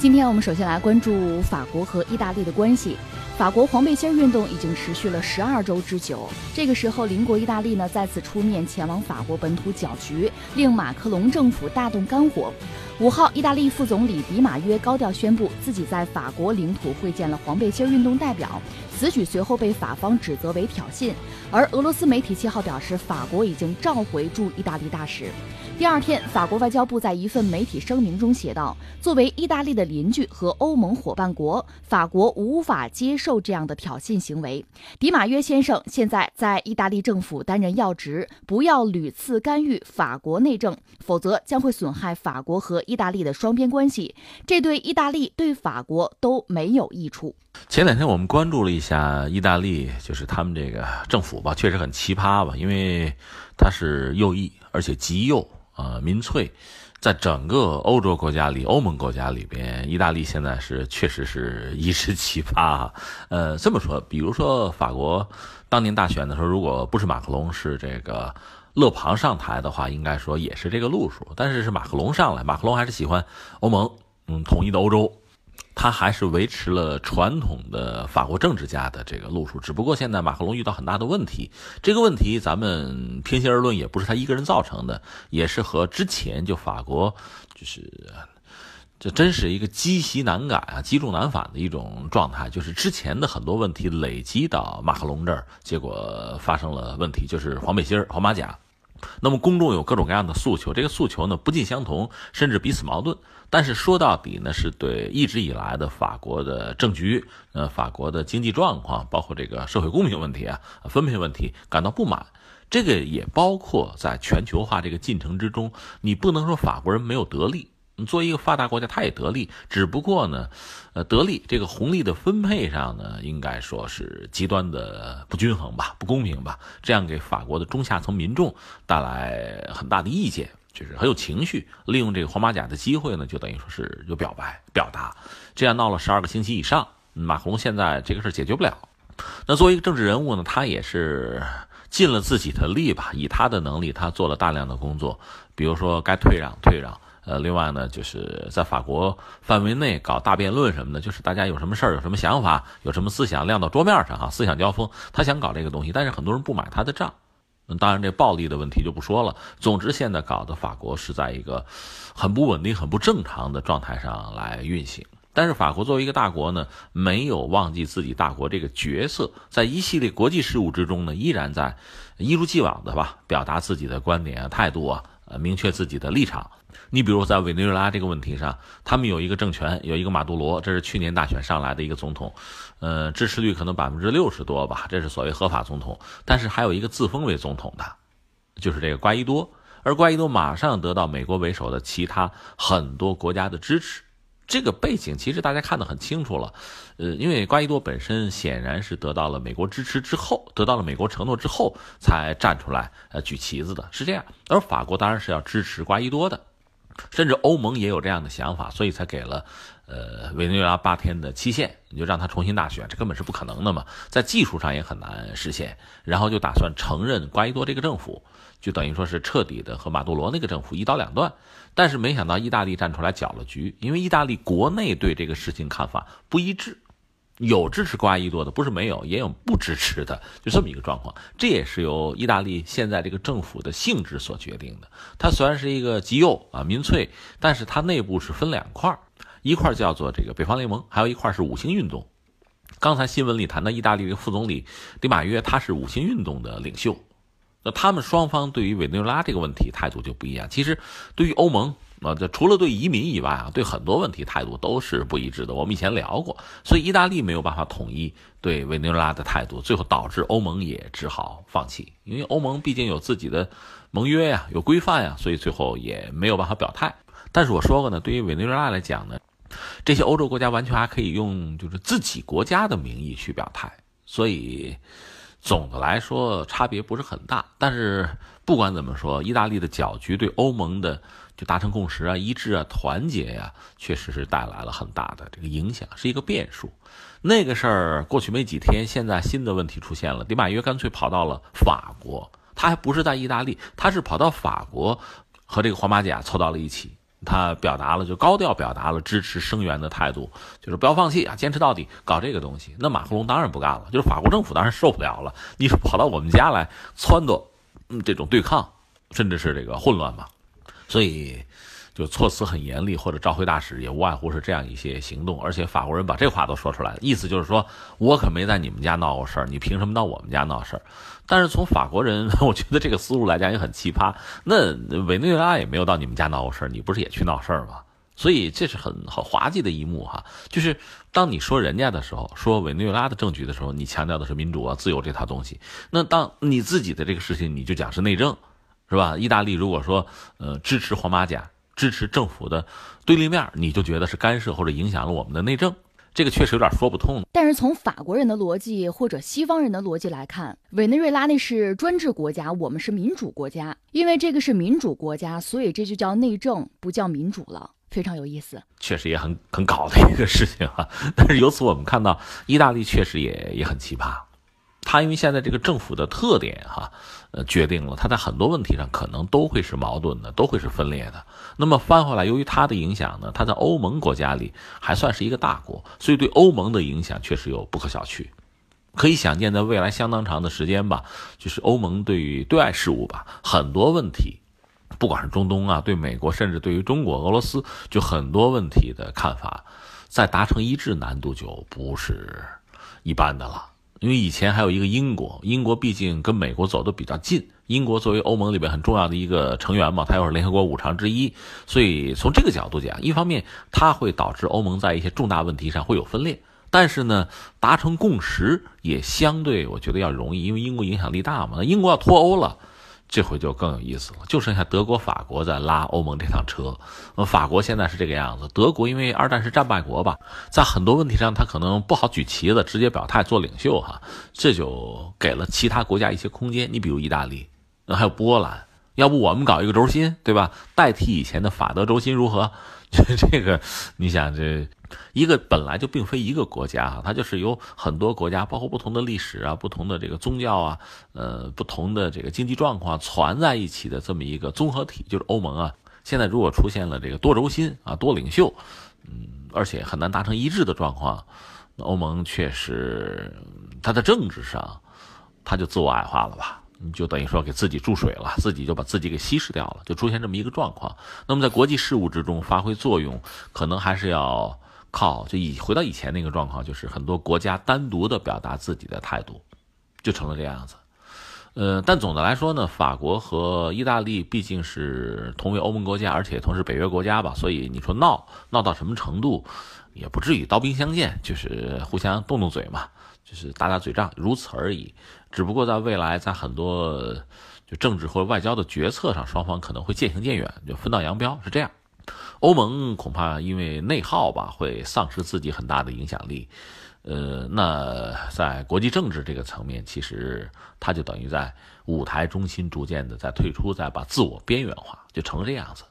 今天我们首先来关注法国和意大利的关系。法国黄背心运动已经持续了十二周之久，这个时候邻国意大利呢再次出面前往法国本土搅局，令马克龙政府大动肝火。五号，意大利副总理迪马约高调宣布自己在法国领土会见了黄背心运动代表，此举随后被法方指责为挑衅。而俄罗斯媒体七号表示，法国已经召回驻意大利大使。第二天，法国外交部在一份媒体声明中写道：“作为意大利的邻居和欧盟伙伴国，法国无法接受这样的挑衅行为。迪马约先生现在在意大利政府担任要职，不要屡次干预法国内政，否则将会损害法国和意大利的双边关系，这对意大利、对法国都没有益处。”前两天我们关注了一下意大利，就是他们这个政府吧，确实很奇葩吧，因为它是右翼，而且极右。呃，民粹，在整个欧洲国家里，欧盟国家里边，意大利现在是确实是一时奇葩。呃，这么说，比如说法国当年大选的时候，如果不是马克龙，是这个勒庞上台的话，应该说也是这个路数。但是是马克龙上来，马克龙还是喜欢欧盟，嗯，统一的欧洲。他还是维持了传统的法国政治家的这个路数，只不过现在马克龙遇到很大的问题。这个问题咱们平心而论，也不是他一个人造成的，也是和之前就法国就是，这真是一个积习难改啊，积重难返的一种状态。就是之前的很多问题累积到马克龙这儿，结果发生了问题，就是黄背心黄马甲。那么公众有各种各样的诉求，这个诉求呢不尽相同，甚至彼此矛盾。但是说到底呢，是对一直以来的法国的政局、呃法国的经济状况，包括这个社会公平问题啊、分配问题感到不满。这个也包括在全球化这个进程之中，你不能说法国人没有得利。你作为一个发达国家，他也得利，只不过呢，呃，得利这个红利的分配上呢，应该说是极端的不均衡吧，不公平吧，这样给法国的中下层民众带来很大的意见，就是很有情绪，利用这个黄马甲的机会呢，就等于说是有表白表达，这样闹了十二个星期以上，马克龙现在这个事解决不了，那作为一个政治人物呢，他也是尽了自己的力吧，以他的能力，他做了大量的工作，比如说该退让退让。呃，另外呢，就是在法国范围内搞大辩论什么的，就是大家有什么事儿、有什么想法、有什么思想亮到桌面上哈，思想交锋。他想搞这个东西，但是很多人不买他的账。当然这暴力的问题就不说了。总之，现在搞的法国是在一个很不稳定、很不正常的状态上来运行。但是法国作为一个大国呢，没有忘记自己大国这个角色，在一系列国际事务之中呢，依然在一如既往的吧，表达自己的观点啊、态度啊，呃，明确自己的立场。你比如在委内瑞拉这个问题上，他们有一个政权，有一个马杜罗，这是去年大选上来的一个总统，呃，支持率可能百分之六十多吧，这是所谓合法总统。但是还有一个自封为总统的，就是这个瓜伊多，而瓜伊多马上得到美国为首的其他很多国家的支持。这个背景其实大家看得很清楚了，呃，因为瓜伊多本身显然是得到了美国支持之后，得到了美国承诺之后才站出来呃举旗子的，是这样。而法国当然是要支持瓜伊多的。甚至欧盟也有这样的想法，所以才给了，呃，委内瑞拉八天的期限，你就让他重新大选，这根本是不可能的嘛，在技术上也很难实现。然后就打算承认瓜伊多这个政府，就等于说是彻底的和马杜罗那个政府一刀两断。但是没想到意大利站出来搅了局，因为意大利国内对这个事情看法不一致。有支持瓜伊多的，不是没有，也有不支持的，就这么一个状况。这也是由意大利现在这个政府的性质所决定的。它虽然是一个极右啊民粹，但是它内部是分两块一块叫做这个北方联盟，还有一块是五星运动。刚才新闻里谈到意大利的副总理迪马约，他是五星运动的领袖。那他们双方对于委内瑞拉这个问题态度就不一样。其实对于欧盟。啊这除了对移民以外啊，对很多问题态度都是不一致的。我们以前聊过，所以意大利没有办法统一对委内瑞拉的态度，最后导致欧盟也只好放弃。因为欧盟毕竟有自己的盟约呀，有规范呀，所以最后也没有办法表态。但是我说过呢，对于委内瑞拉来讲呢，这些欧洲国家完全还可以用就是自己国家的名义去表态。所以总的来说差别不是很大。但是不管怎么说，意大利的搅局对欧盟的。就达成共识啊，一致啊，团结呀，确实是带来了很大的这个影响，是一个变数。那个事儿过去没几天，现在新的问题出现了。迪马约干脆跑到了法国，他还不是在意大利，他是跑到法国和这个黄马甲凑到了一起。他表达了就高调表达了支持声援的态度，就是不要放弃啊，坚持到底，搞这个东西。那马克龙当然不干了，就是法国政府当然受不了了，你是跑到我们家来撺掇，这种对抗，甚至是这个混乱嘛，所以。就措辞很严厉，或者召回大使也无外乎是这样一些行动，而且法国人把这话都说出来了，意思就是说我可没在你们家闹过事儿，你凭什么到我们家闹事儿？但是从法国人，我觉得这个思路来讲也很奇葩。那委内瑞拉也没有到你们家闹过事儿，你不是也去闹事儿吗？所以这是很很滑稽的一幕哈。就是当你说人家的时候，说委内瑞拉的政局的时候，你强调的是民主啊、自由这套东西；那当你自己的这个事情，你就讲是内政，是吧？意大利如果说呃支持黄马甲。支持政府的对立面，你就觉得是干涉或者影响了我们的内政，这个确实有点说不通。但是从法国人的逻辑或者西方人的逻辑来看，委内瑞拉那是专制国家，我们是民主国家。因为这个是民主国家，所以这就叫内政，不叫民主了，非常有意思。确实也很很搞的一个事情哈。但是由此我们看到，意大利确实也也很奇葩。他因为现在这个政府的特点哈，呃，决定了他在很多问题上可能都会是矛盾的，都会是分裂的。那么翻回来，由于他的影响呢，他在欧盟国家里还算是一个大国，所以对欧盟的影响确实有不可小觑。可以想见，在未来相当长的时间吧，就是欧盟对于对外事务吧，很多问题，不管是中东啊，对美国，甚至对于中国、俄罗斯，就很多问题的看法，在达成一致难度就不是一般的了。因为以前还有一个英国，英国毕竟跟美国走的比较近。英国作为欧盟里边很重要的一个成员嘛，它又是联合国五常之一，所以从这个角度讲，一方面它会导致欧盟在一些重大问题上会有分裂，但是呢，达成共识也相对我觉得要容易，因为英国影响力大嘛。那英国要脱欧了。这回就更有意思了，就剩下德国、法国在拉欧盟这趟车。呃，法国现在是这个样子，德国因为二战是战败国吧，在很多问题上他可能不好举旗子，直接表态做领袖哈，这就给了其他国家一些空间。你比如意大利，还有波兰，要不我们搞一个轴心，对吧？代替以前的法德轴心如何？这个，你想这一个本来就并非一个国家，它就是由很多国家，包括不同的历史啊、不同的这个宗教啊、呃、不同的这个经济状况攒在一起的这么一个综合体，就是欧盟啊。现在如果出现了这个多轴心啊、多领袖，嗯，而且很难达成一致的状况，欧盟确实它在政治上，它就自我矮化了吧。你就等于说给自己注水了，自己就把自己给稀释掉了，就出现这么一个状况。那么在国际事务之中发挥作用，可能还是要靠就以回到以前那个状况，就是很多国家单独的表达自己的态度，就成了这样子。呃，但总的来说呢，法国和意大利毕竟是同为欧盟国家，而且同时北约国家吧，所以你说闹闹到什么程度，也不至于刀兵相见，就是互相动动嘴嘛。就是打打嘴仗，如此而已。只不过在未来，在很多就政治或者外交的决策上，双方可能会渐行渐远，就分道扬镳，是这样。欧盟恐怕因为内耗吧，会丧失自己很大的影响力。呃，那在国际政治这个层面，其实它就等于在舞台中心逐渐的在退出，在把自我边缘化，就成了这样子。